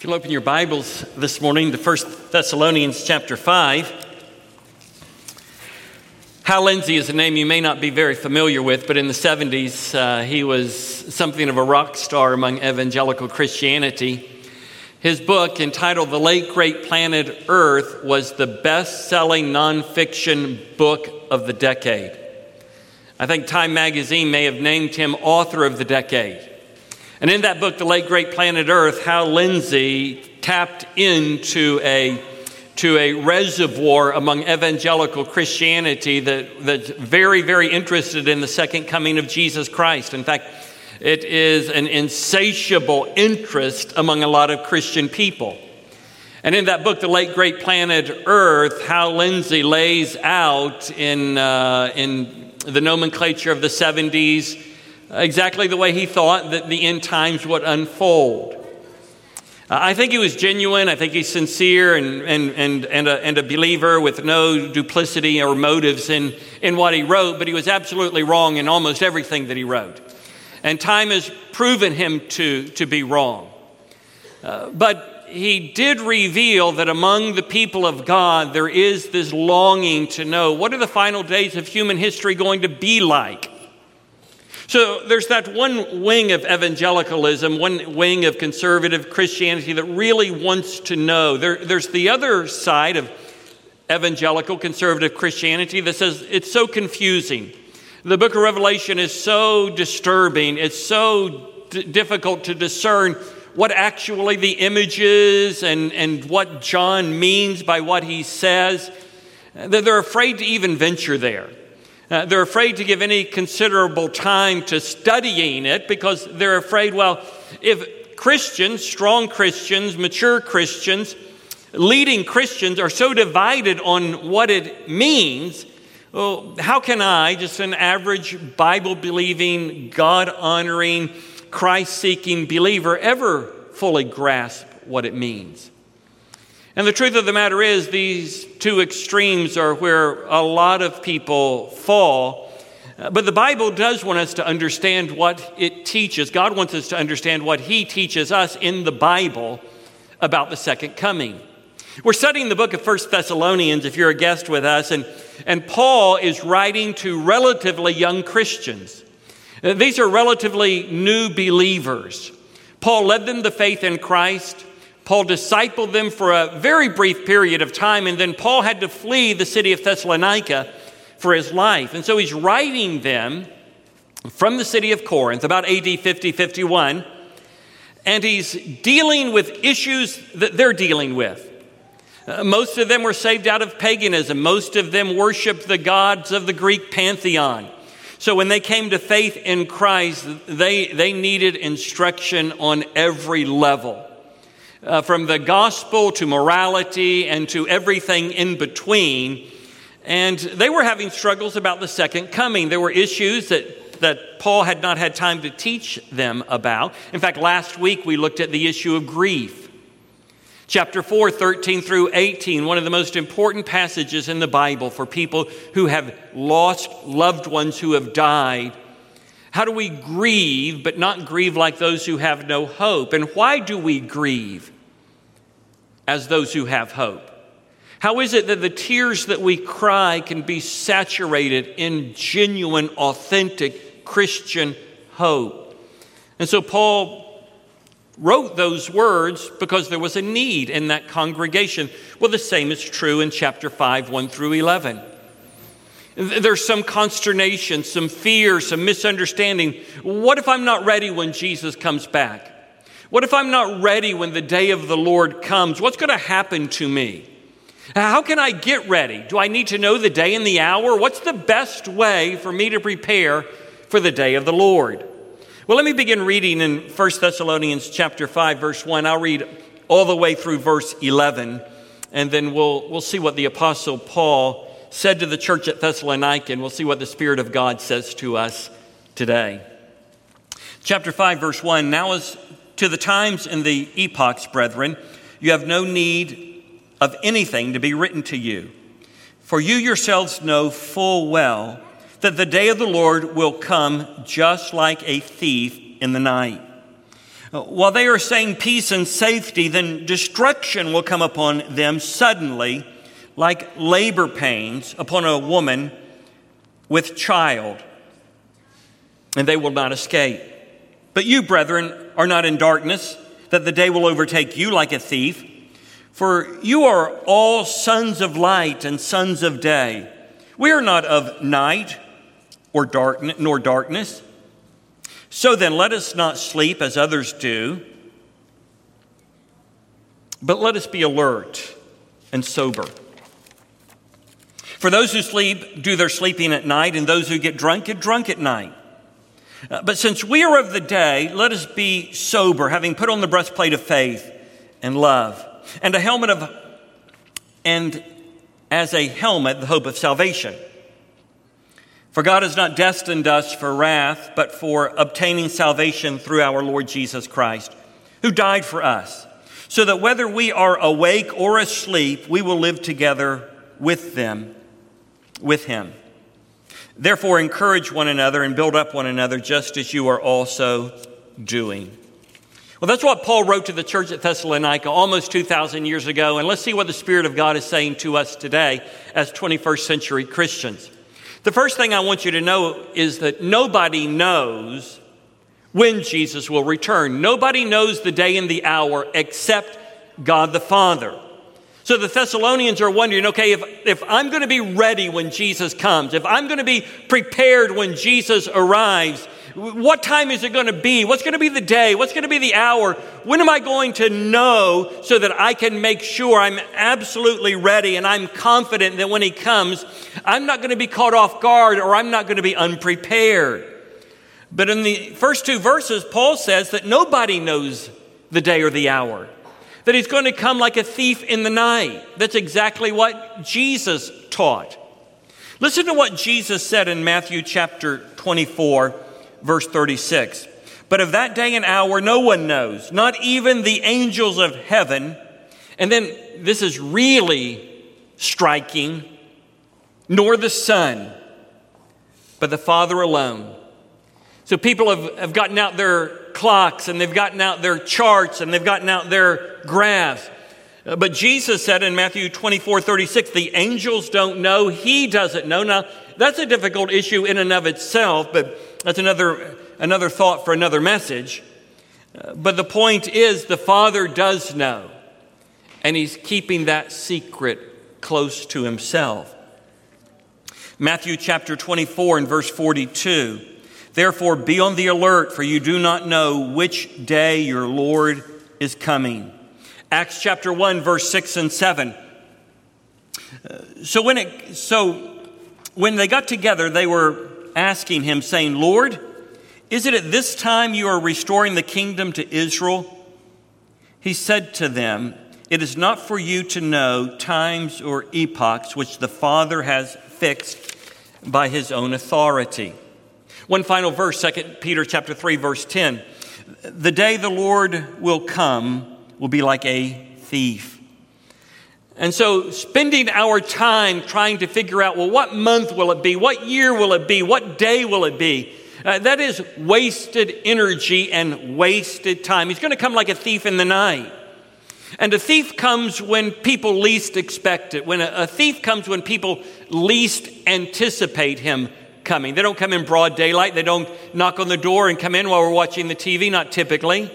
If you'll open your Bibles this morning to 1 Thessalonians chapter 5. Hal Lindsey is a name you may not be very familiar with, but in the 70s, uh, he was something of a rock star among evangelical Christianity. His book, entitled The Late Great Planet Earth, was the best selling nonfiction book of the decade. I think Time magazine may have named him author of the decade. And in that book, The Late Great Planet Earth, Hal Lindsey tapped into a, to a reservoir among evangelical Christianity that, that's very, very interested in the second coming of Jesus Christ. In fact, it is an insatiable interest among a lot of Christian people. And in that book, The Late Great Planet Earth, Hal Lindsey lays out in, uh, in the nomenclature of the 70s exactly the way he thought that the end times would unfold. Uh, I think he was genuine. I think he's sincere and, and, and, and, a, and a believer with no duplicity or motives in, in what he wrote, but he was absolutely wrong in almost everything that he wrote. And time has proven him to, to be wrong. Uh, but he did reveal that among the people of God, there is this longing to know what are the final days of human history going to be like? So there's that one wing of evangelicalism, one wing of conservative Christianity that really wants to know. There, there's the other side of evangelical conservative Christianity that says it's so confusing. The book of Revelation is so disturbing, it's so d- difficult to discern what actually the image is and, and what John means by what he says. That they're afraid to even venture there. Uh, they're afraid to give any considerable time to studying it because they're afraid, well, if Christians, strong Christians, mature Christians, leading Christians are so divided on what it means, well, how can I, just an average Bible believing, God honoring, Christ seeking believer, ever fully grasp what it means? And the truth of the matter is, these two extremes are where a lot of people fall. Uh, but the Bible does want us to understand what it teaches. God wants us to understand what He teaches us in the Bible about the second coming. We're studying the book of First Thessalonians, if you're a guest with us, and, and Paul is writing to relatively young Christians. Uh, these are relatively new believers. Paul led them to faith in Christ. Paul discipled them for a very brief period of time, and then Paul had to flee the city of Thessalonica for his life. And so he's writing them from the city of Corinth, about AD 50 51, and he's dealing with issues that they're dealing with. Uh, most of them were saved out of paganism. Most of them worshiped the gods of the Greek pantheon. So when they came to faith in Christ, they, they needed instruction on every level uh, from the gospel to morality and to everything in between. And they were having struggles about the second coming. There were issues that, that Paul had not had time to teach them about. In fact, last week we looked at the issue of grief. Chapter 4, 13 through 18, one of the most important passages in the Bible for people who have lost loved ones who have died. How do we grieve, but not grieve like those who have no hope? And why do we grieve as those who have hope? How is it that the tears that we cry can be saturated in genuine, authentic Christian hope? And so Paul wrote those words because there was a need in that congregation. Well, the same is true in chapter 5, 1 through 11. There's some consternation, some fear, some misunderstanding. What if I'm not ready when Jesus comes back? What if I'm not ready when the day of the Lord comes? What's going to happen to me? How can I get ready? Do I need to know the day and the hour? What's the best way for me to prepare for the day of the Lord? Well, let me begin reading in 1 Thessalonians chapter 5 verse 1. I'll read all the way through verse 11 and then we'll we'll see what the apostle Paul said to the church at Thessalonica, and we'll see what the Spirit of God says to us today. Chapter 5, verse 1 Now, as to the times and the epochs, brethren, you have no need of anything to be written to you. For you yourselves know full well that the day of the Lord will come just like a thief in the night. While they are saying peace and safety, then destruction will come upon them suddenly, like labor pains upon a woman with child, and they will not escape. But you, brethren, are not in darkness, that the day will overtake you like a thief. For you are all sons of light and sons of day. We are not of night or darkness, nor darkness. So then, let us not sleep as others do, but let us be alert and sober. For those who sleep do their sleeping at night, and those who get drunk get drunk at night. Uh, but since we are of the day, let us be sober, having put on the breastplate of faith and love, and a helmet of, and as a helmet, the hope of salvation. For God has not destined us for wrath, but for obtaining salvation through our Lord Jesus Christ, who died for us, so that whether we are awake or asleep, we will live together with them, with him. Therefore, encourage one another and build up one another, just as you are also doing. Well, that's what Paul wrote to the church at Thessalonica almost 2,000 years ago. And let's see what the Spirit of God is saying to us today as 21st century Christians. The first thing I want you to know is that nobody knows when Jesus will return. Nobody knows the day and the hour except God the Father. So the Thessalonians are wondering okay, if, if I'm going to be ready when Jesus comes, if I'm going to be prepared when Jesus arrives, what time is it going to be? What's going to be the day? What's going to be the hour? When am I going to know so that I can make sure I'm absolutely ready and I'm confident that when He comes, I'm not going to be caught off guard or I'm not going to be unprepared? But in the first two verses, Paul says that nobody knows the day or the hour, that He's going to come like a thief in the night. That's exactly what Jesus taught. Listen to what Jesus said in Matthew chapter 24 verse 36. But of that day and hour, no one knows, not even the angels of heaven. And then this is really striking, nor the Son, but the Father alone. So people have, have gotten out their clocks and they've gotten out their charts and they've gotten out their graphs. Uh, but Jesus said in Matthew 24 36, the angels don't know, he doesn't know. Now, that's a difficult issue in and of itself, but that's another, another thought for another message. Uh, but the point is, the Father does know, and He's keeping that secret close to Himself. Matthew chapter 24 and verse 42. Therefore, be on the alert, for you do not know which day your Lord is coming. Acts chapter 1, verse 6 and 7. Uh, so when it, so when they got together, they were asking him, saying, Lord, is it at this time you are restoring the kingdom to Israel? He said to them, It is not for you to know times or epochs which the Father has fixed by his own authority. One final verse, 2 Peter chapter 3, verse 10. The day the Lord will come will be like a thief. And so, spending our time trying to figure out, well, what month will it be? What year will it be? What day will it be? Uh, that is wasted energy and wasted time. He's going to come like a thief in the night. And a thief comes when people least expect it. When a, a thief comes when people least anticipate him coming. They don't come in broad daylight. They don't knock on the door and come in while we're watching the TV, not typically.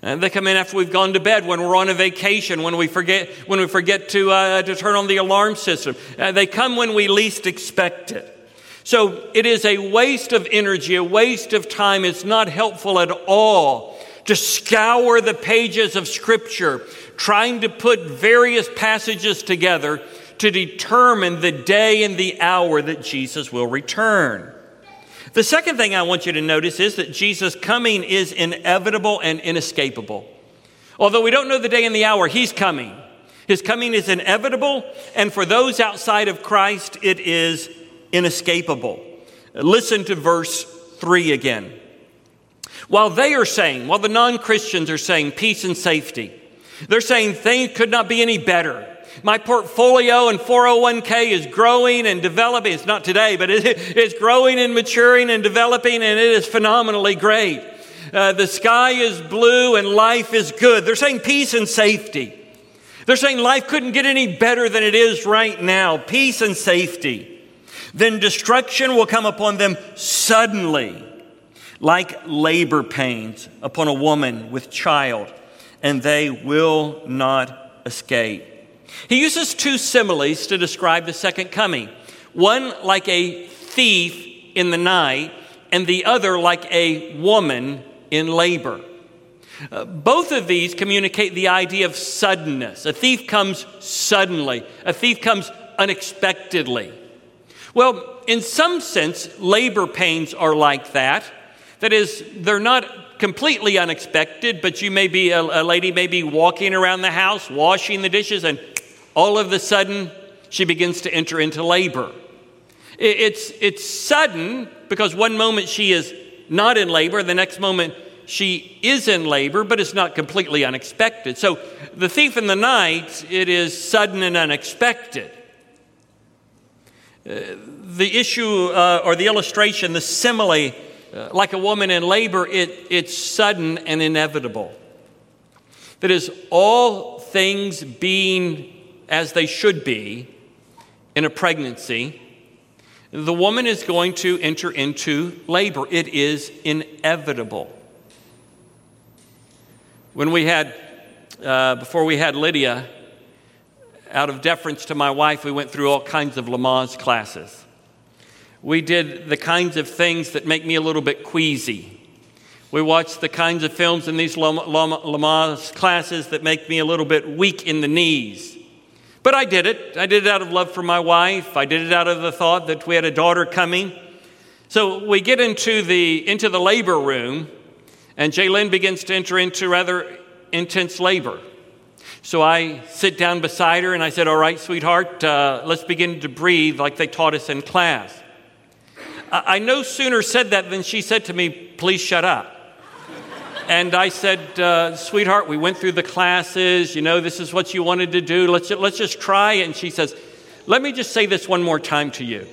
And they come in after we've gone to bed, when we're on a vacation, when we forget, when we forget to, uh, to turn on the alarm system. Uh, they come when we least expect it. So it is a waste of energy, a waste of time. It's not helpful at all to scour the pages of Scripture, trying to put various passages together to determine the day and the hour that Jesus will return. The second thing I want you to notice is that Jesus' coming is inevitable and inescapable. Although we don't know the day and the hour, he's coming. His coming is inevitable, and for those outside of Christ, it is inescapable. Listen to verse 3 again. While they are saying, while the non Christians are saying peace and safety, they're saying things could not be any better. My portfolio and 401k is growing and developing. It's not today, but it's growing and maturing and developing, and it is phenomenally great. uh, the sky is blue and life is good. They're saying peace and safety. They're saying life couldn't get any better than it is right now peace and safety. Then destruction will come upon them suddenly, like labor pains upon a woman with child, and they will not escape. He uses two similes to describe the second coming one like a thief in the night, and the other like a woman in labor. Uh, both of these communicate the idea of suddenness. A thief comes suddenly, a thief comes unexpectedly. Well, in some sense, labor pains are like that. That is, they're not completely unexpected, but you may be, a, a lady may be walking around the house, washing the dishes, and all of a sudden she begins to enter into labor. It's, it's sudden because one moment she is not in labor, the next moment she is in labor, but it's not completely unexpected. So the thief in the night, it is sudden and unexpected. Uh, the issue uh, or the illustration, the simile, uh, like a woman in labor, it, it's sudden and inevitable. That is, all things being as they should be in a pregnancy, the woman is going to enter into labor. It is inevitable. When we had, uh, before we had Lydia, out of deference to my wife, we went through all kinds of Lamaze classes. We did the kinds of things that make me a little bit queasy. We watched the kinds of films in these Lamaze classes that make me a little bit weak in the knees. But I did it. I did it out of love for my wife. I did it out of the thought that we had a daughter coming. So we get into the, into the labor room, and Jaylin begins to enter into rather intense labor. So I sit down beside her and I said, All right, sweetheart, uh, let's begin to breathe like they taught us in class. I no sooner said that than she said to me, Please shut up. And I said, uh, Sweetheart, we went through the classes. You know, this is what you wanted to do. Let's, let's just try it. And she says, Let me just say this one more time to you.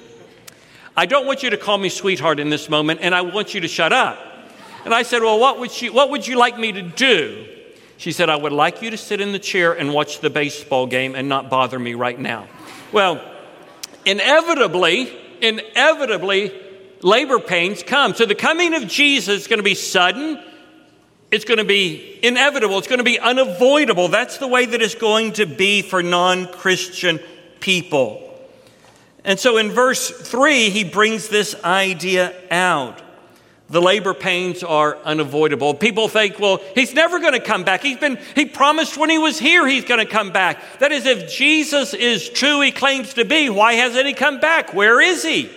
I don't want you to call me sweetheart in this moment, and I want you to shut up. And I said, Well, what would, she, what would you like me to do? She said, I would like you to sit in the chair and watch the baseball game and not bother me right now. Well, inevitably, inevitably, labor pains come. So the coming of Jesus is going to be sudden it's going to be inevitable. It's going to be unavoidable. That's the way that it's going to be for non Christian people. And so in verse 3, he brings this idea out. The labor pains are unavoidable. People think, well, he's never going to come back. He's been, he promised when he was here he's going to come back. That is, if Jesus is true, he claims to be, why hasn't he come back? Where is he?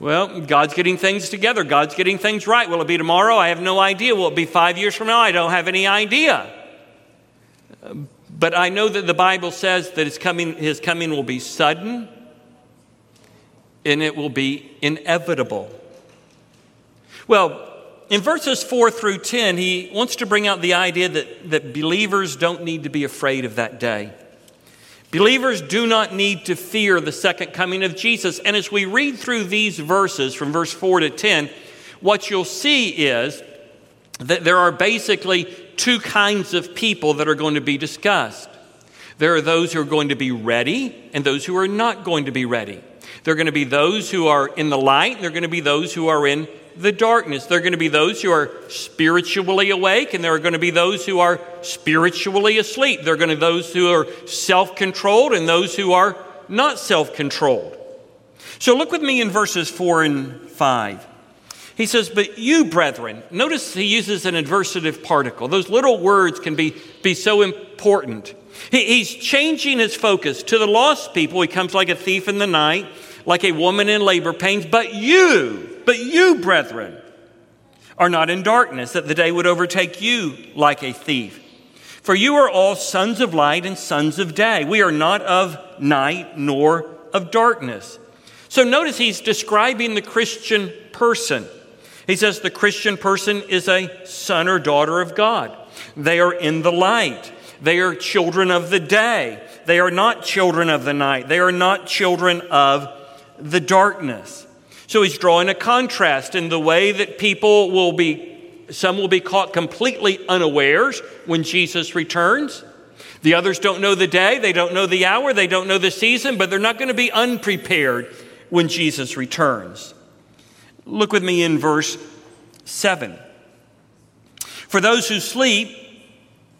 Well, God's getting things together. God's getting things right. Will it be tomorrow? I have no idea. Will it be five years from now? I don't have any idea. But I know that the Bible says that his coming, his coming will be sudden and it will be inevitable. Well, in verses 4 through 10, he wants to bring out the idea that, that believers don't need to be afraid of that day. Believers do not need to fear the second coming of Jesus. And as we read through these verses from verse 4 to 10, what you'll see is that there are basically two kinds of people that are going to be discussed. There are those who are going to be ready and those who are not going to be ready. There are going to be those who are in the light, and there are going to be those who are in the darkness. There are going to be those who are spiritually awake, and there are going to be those who are spiritually asleep. There are going to be those who are self controlled and those who are not self controlled. So look with me in verses 4 and 5. He says, But you, brethren, notice he uses an adversative particle. Those little words can be, be so important. He, he's changing his focus. To the lost people, he comes like a thief in the night, like a woman in labor pains. But you, but you, brethren, are not in darkness, that the day would overtake you like a thief. For you are all sons of light and sons of day. We are not of night nor of darkness. So notice he's describing the Christian person. He says the Christian person is a son or daughter of God. They are in the light. They are children of the day. They are not children of the night. They are not children of the darkness. So he's drawing a contrast in the way that people will be Some will be caught completely unawares when Jesus returns. The others don't know the day, they don't know the hour, they don't know the season, but they're not going to be unprepared when Jesus returns. Look with me in verse 7. For those who sleep,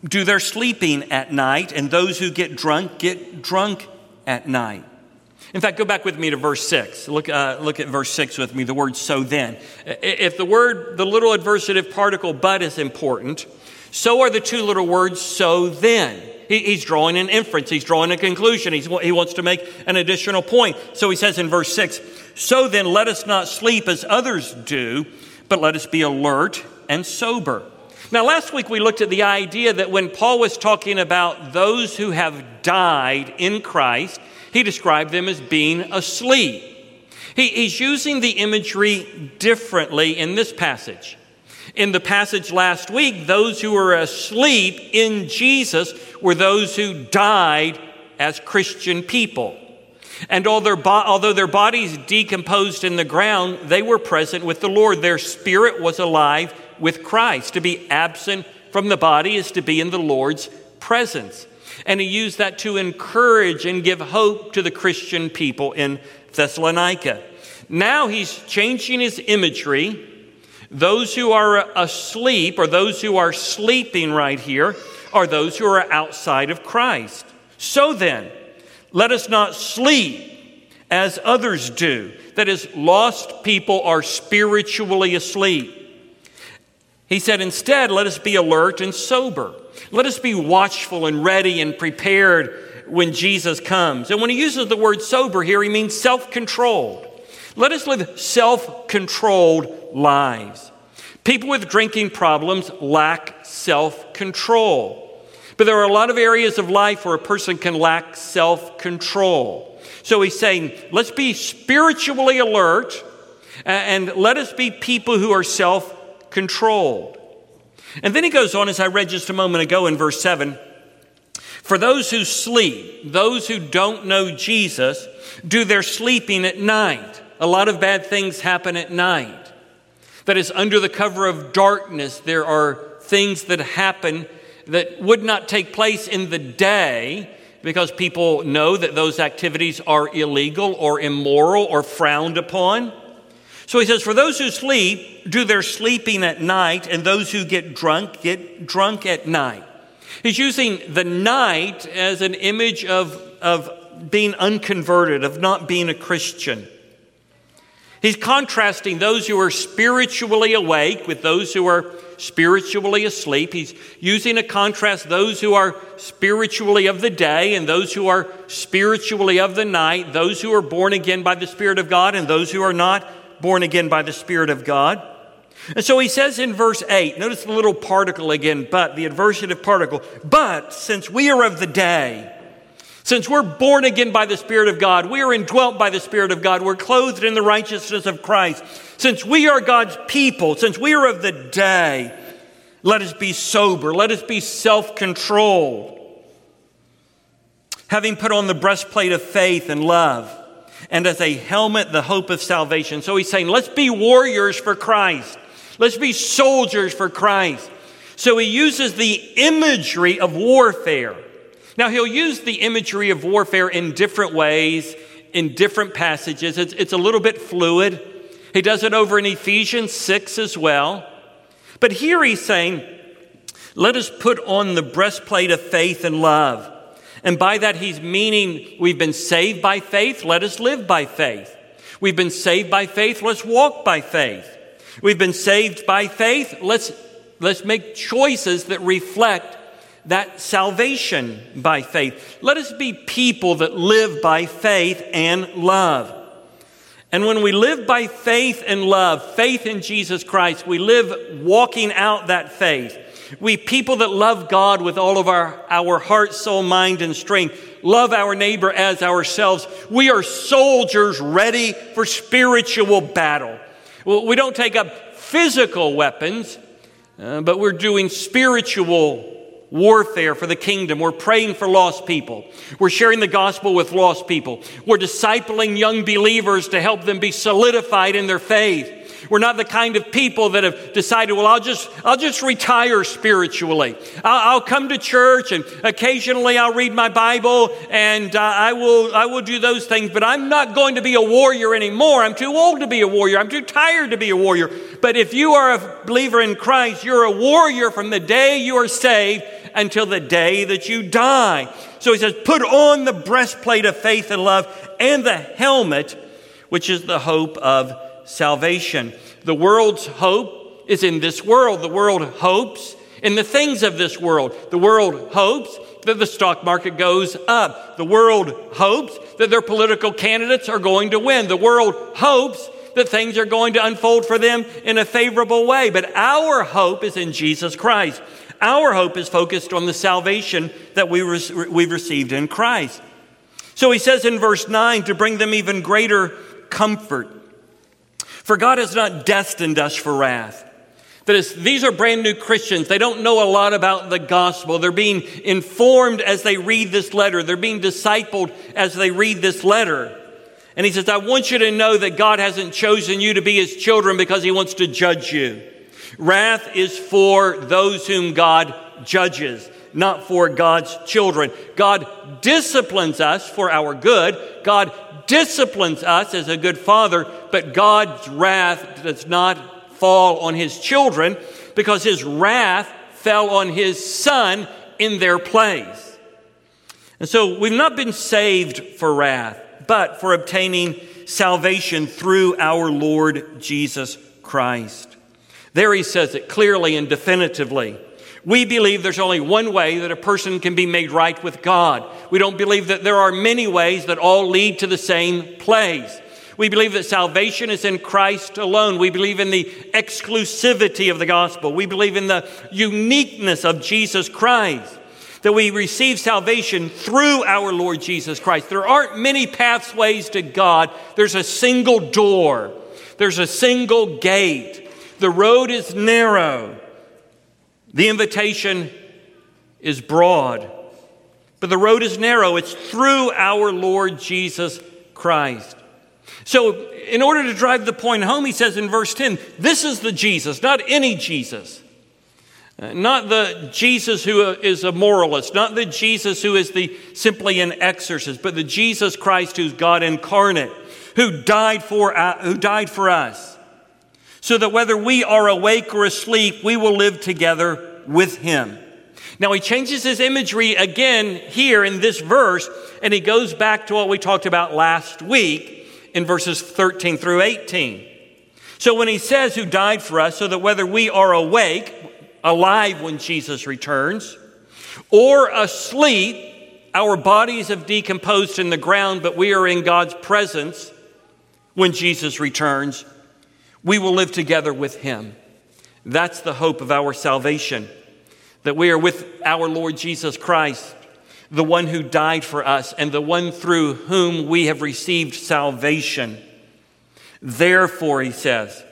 do their sleeping at night, and those who get drunk, get drunk at night. In fact, go back with me to verse 6. Look, uh, look at verse 6 with me, the word so then. If the word, the little adversative particle but is important, so are the two little words so then. He, he's drawing an inference, he's drawing a conclusion, he's, he wants to make an additional point. So he says in verse 6 So then let us not sleep as others do, but let us be alert and sober. Now, last week we looked at the idea that when Paul was talking about those who have died in Christ, he described them as being asleep. He, he's using the imagery differently in this passage. In the passage last week, those who were asleep in Jesus were those who died as Christian people. And although their bodies decomposed in the ground, they were present with the Lord. Their spirit was alive with Christ. To be absent from the body is to be in the Lord's presence. And he used that to encourage and give hope to the Christian people in Thessalonica. Now he's changing his imagery. Those who are asleep, or those who are sleeping right here, are those who are outside of Christ. So then, let us not sleep as others do. That is, lost people are spiritually asleep. He said, instead, let us be alert and sober. Let us be watchful and ready and prepared when Jesus comes. And when he uses the word sober here, he means self controlled. Let us live self controlled lives. People with drinking problems lack self control. But there are a lot of areas of life where a person can lack self control. So he's saying, let's be spiritually alert and let us be people who are self controlled. And then he goes on, as I read just a moment ago in verse 7 For those who sleep, those who don't know Jesus, do their sleeping at night. A lot of bad things happen at night. That is, under the cover of darkness, there are things that happen that would not take place in the day because people know that those activities are illegal or immoral or frowned upon. So he says, For those who sleep, do their sleeping at night, and those who get drunk, get drunk at night. He's using the night as an image of, of being unconverted, of not being a Christian. He's contrasting those who are spiritually awake with those who are spiritually asleep. He's using a contrast those who are spiritually of the day and those who are spiritually of the night, those who are born again by the Spirit of God and those who are not born again by the Spirit of God. And so he says in verse 8, notice the little particle again, but, the adversative particle, but since we are of the day, since we're born again by the Spirit of God, we are indwelt by the Spirit of God, we're clothed in the righteousness of Christ, since we are God's people, since we are of the day, let us be sober, let us be self controlled. Having put on the breastplate of faith and love and as a helmet, the hope of salvation. So he's saying, let's be warriors for Christ. Let's be soldiers for Christ. So he uses the imagery of warfare. Now, he'll use the imagery of warfare in different ways, in different passages. It's, it's a little bit fluid. He does it over in Ephesians 6 as well. But here he's saying, let us put on the breastplate of faith and love and by that, he's meaning we've been saved by faith, let us live by faith. We've been saved by faith, let's walk by faith. We've been saved by faith, let's, let's make choices that reflect that salvation by faith. Let us be people that live by faith and love. And when we live by faith and love, faith in Jesus Christ, we live walking out that faith. We people that love God with all of our, our heart, soul, mind, and strength, love our neighbor as ourselves. We are soldiers ready for spiritual battle. We don't take up physical weapons, uh, but we're doing spiritual warfare for the kingdom. We're praying for lost people. We're sharing the gospel with lost people. We're discipling young believers to help them be solidified in their faith. We're not the kind of people that have decided, well, I'll just, I'll just retire spiritually. I'll, I'll come to church and occasionally I'll read my Bible and uh, I, will, I will do those things, but I'm not going to be a warrior anymore. I'm too old to be a warrior. I'm too tired to be a warrior. But if you are a believer in Christ, you're a warrior from the day you are saved until the day that you die. So he says, put on the breastplate of faith and love and the helmet, which is the hope of salvation. The world's hope is in this world. The world hopes in the things of this world. The world hopes that the stock market goes up. The world hopes that their political candidates are going to win. The world hopes that things are going to unfold for them in a favorable way. But our hope is in Jesus Christ. Our hope is focused on the salvation that we re- we've received in Christ. So he says in verse 9 to bring them even greater comfort. For God has not destined us for wrath. That is, these are brand new Christians. They don't know a lot about the gospel. They're being informed as they read this letter. They're being discipled as they read this letter. And he says, I want you to know that God hasn't chosen you to be his children because he wants to judge you. Wrath is for those whom God judges, not for God's children. God disciplines us for our good. God disciplines us as a good father, but God's wrath does not fall on his children because his wrath fell on his son in their place. And so we've not been saved for wrath, but for obtaining salvation through our Lord Jesus Christ. There he says it clearly and definitively. We believe there's only one way that a person can be made right with God. We don't believe that there are many ways that all lead to the same place. We believe that salvation is in Christ alone. We believe in the exclusivity of the gospel. We believe in the uniqueness of Jesus Christ. That we receive salvation through our Lord Jesus Christ. There aren't many pathways to God. There's a single door. There's a single gate. The road is narrow, the invitation is broad. But the road is narrow. It's through our Lord Jesus Christ. So, in order to drive the point home, he says in verse 10 this is the Jesus, not any Jesus. Uh, not the Jesus who uh, a moralist, not the Jesus who is the simply an exorcist, but the Jesus Christ who's God incarnate, who died for, uh, who died for us so that whether we are awake or asleep, we will live together with him. Now he changes his imagery again here in this verse, and he goes back to what we talked about last week in verses 13 through 18. So when he says, Who died for us, so that whether we are awake, alive when Jesus returns, or asleep, our bodies have decomposed in the ground, but we are in God's presence when Jesus returns we will live together with him. That's the hope of our salvation, that we are with our Lord Jesus Christ, the one who died for us and the one through whom we have received salvation. Therefore, he says,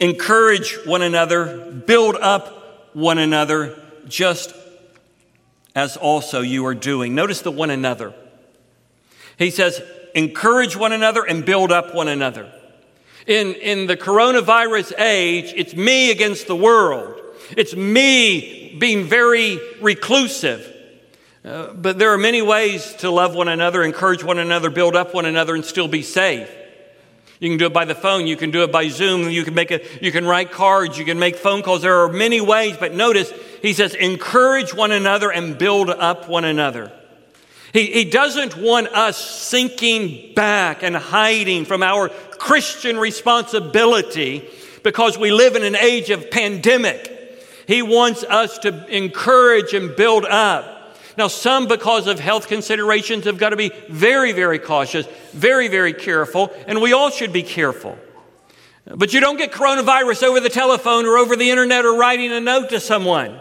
encourage one another, build up one another, just as also you are doing. Notice the one another. He says, encourage one another and build up one another. In, in the coronavirus age, it's me against the world. It's me being very reclusive. Uh, but there are many ways to love one another, encourage one another, build up one another, and still be safe. You can do it by the phone. You can do it by Zoom. You can make it, you can write cards. You can make phone calls. There are many ways, but notice he says, encourage one another and build up one another. He, he doesn't want us sinking back and hiding from our Christian responsibility because we live in an age of pandemic. He wants us to encourage and build up. Now, some, because of health considerations, have got to be very, very cautious, very, very careful, and we all should be careful. But you don't get coronavirus over the telephone or over the internet or writing a note to someone.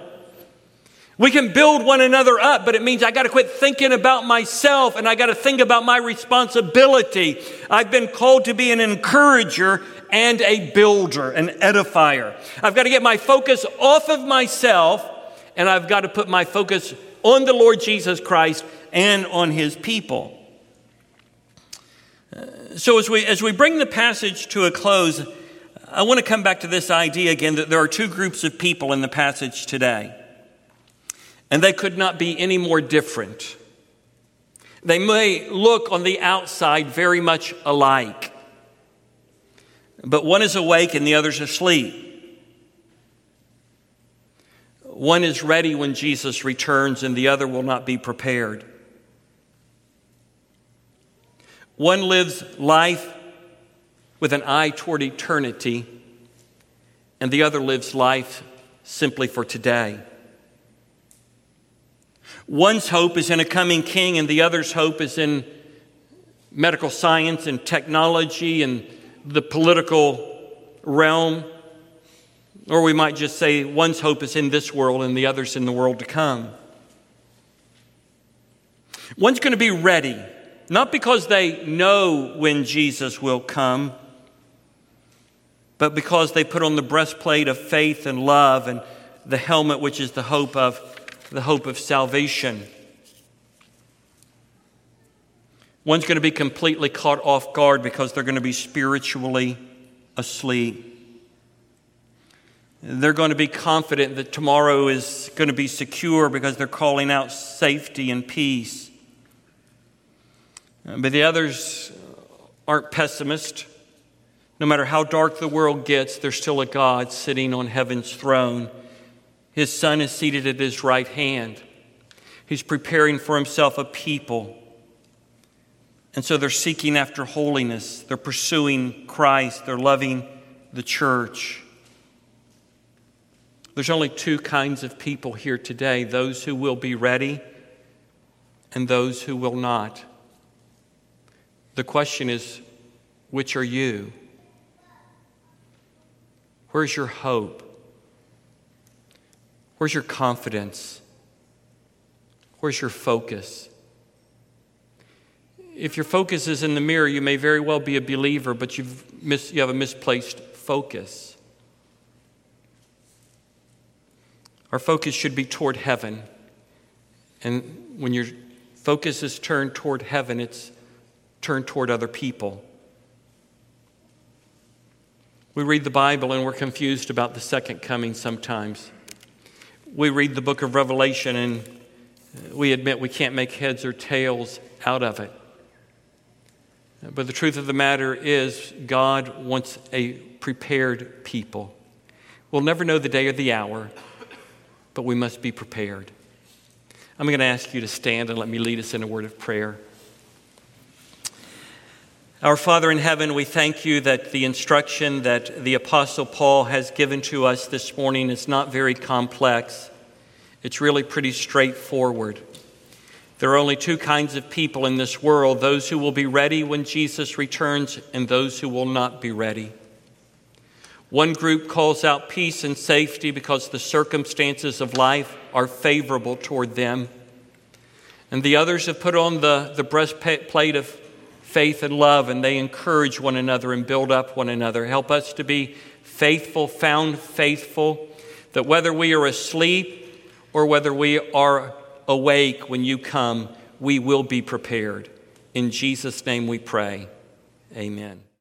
We can build one another up, but it means I got to quit thinking about myself and I got to think about my responsibility. I've been called to be an encourager and a builder, an edifier. I've got to get my focus off of myself and I've got to put my focus on the Lord Jesus Christ and on his people. Uh, so as we as we bring the passage to a close, I want to come back to this idea again that there are two groups of people in the passage today, and they could not be any more different. They may look on the outside very much alike, but one is awake and the other's asleep. One is ready when Jesus returns, and the other will not be prepared. One lives life with an eye toward eternity, and the other lives life simply for today. One's hope is in a coming king, and the other's hope is in medical science and technology and the political realm. Or we might just say one's hope is in this world and the other's in the world to come. One's going to be ready, not because they know when Jesus will come, but because they put on the breastplate of faith and love and the helmet which is the hope of the hope of salvation. One's going to be completely caught off guard because they're going to be spiritually asleep. They're going to be confident that tomorrow is going to be secure because they're calling out safety and peace. Uh, but the others aren't pessimists. No matter how dark the world gets, there's still a God sitting on heaven's throne. His Son is seated at his right hand. He's preparing for himself a people. And so they're seeking after holiness. They're pursuing Christ. They're loving the church. There's only two kinds of people here today those who will be ready and those who will not. The question is which are you? Where's your hope? Where's your confidence? Where's your focus? If your focus is in the mirror, you may very well be a believer, but you've mis- you have a misplaced focus. Our focus should be toward heaven. And when your focus is turned toward heaven, it's turned toward other people. We read the Bible and we're confused about the second coming sometimes. We read the book of Revelation and we admit we can't make heads or tails out of it. But the truth of the matter is, God wants a prepared people. We'll never know the day or the hour, but we must be prepared. I'm going to ask you to stand and let me lead us in a word of prayer. Our Father in heaven, we thank you that the instruction that the Apostle Paul has given to us this morning is not very complex. It's really pretty straightforward. There are only two kinds of people in this world those who will be ready when Jesus returns, and those who will not be ready. One group calls out peace and safety because the circumstances of life are favorable toward them. And the others have put on the, the breastplate of faith and love, and they encourage one another and build up one another. Help us to be faithful, found faithful, that whether we are asleep or whether we are awake when you come, we will be prepared. In Jesus' name we pray. Amen.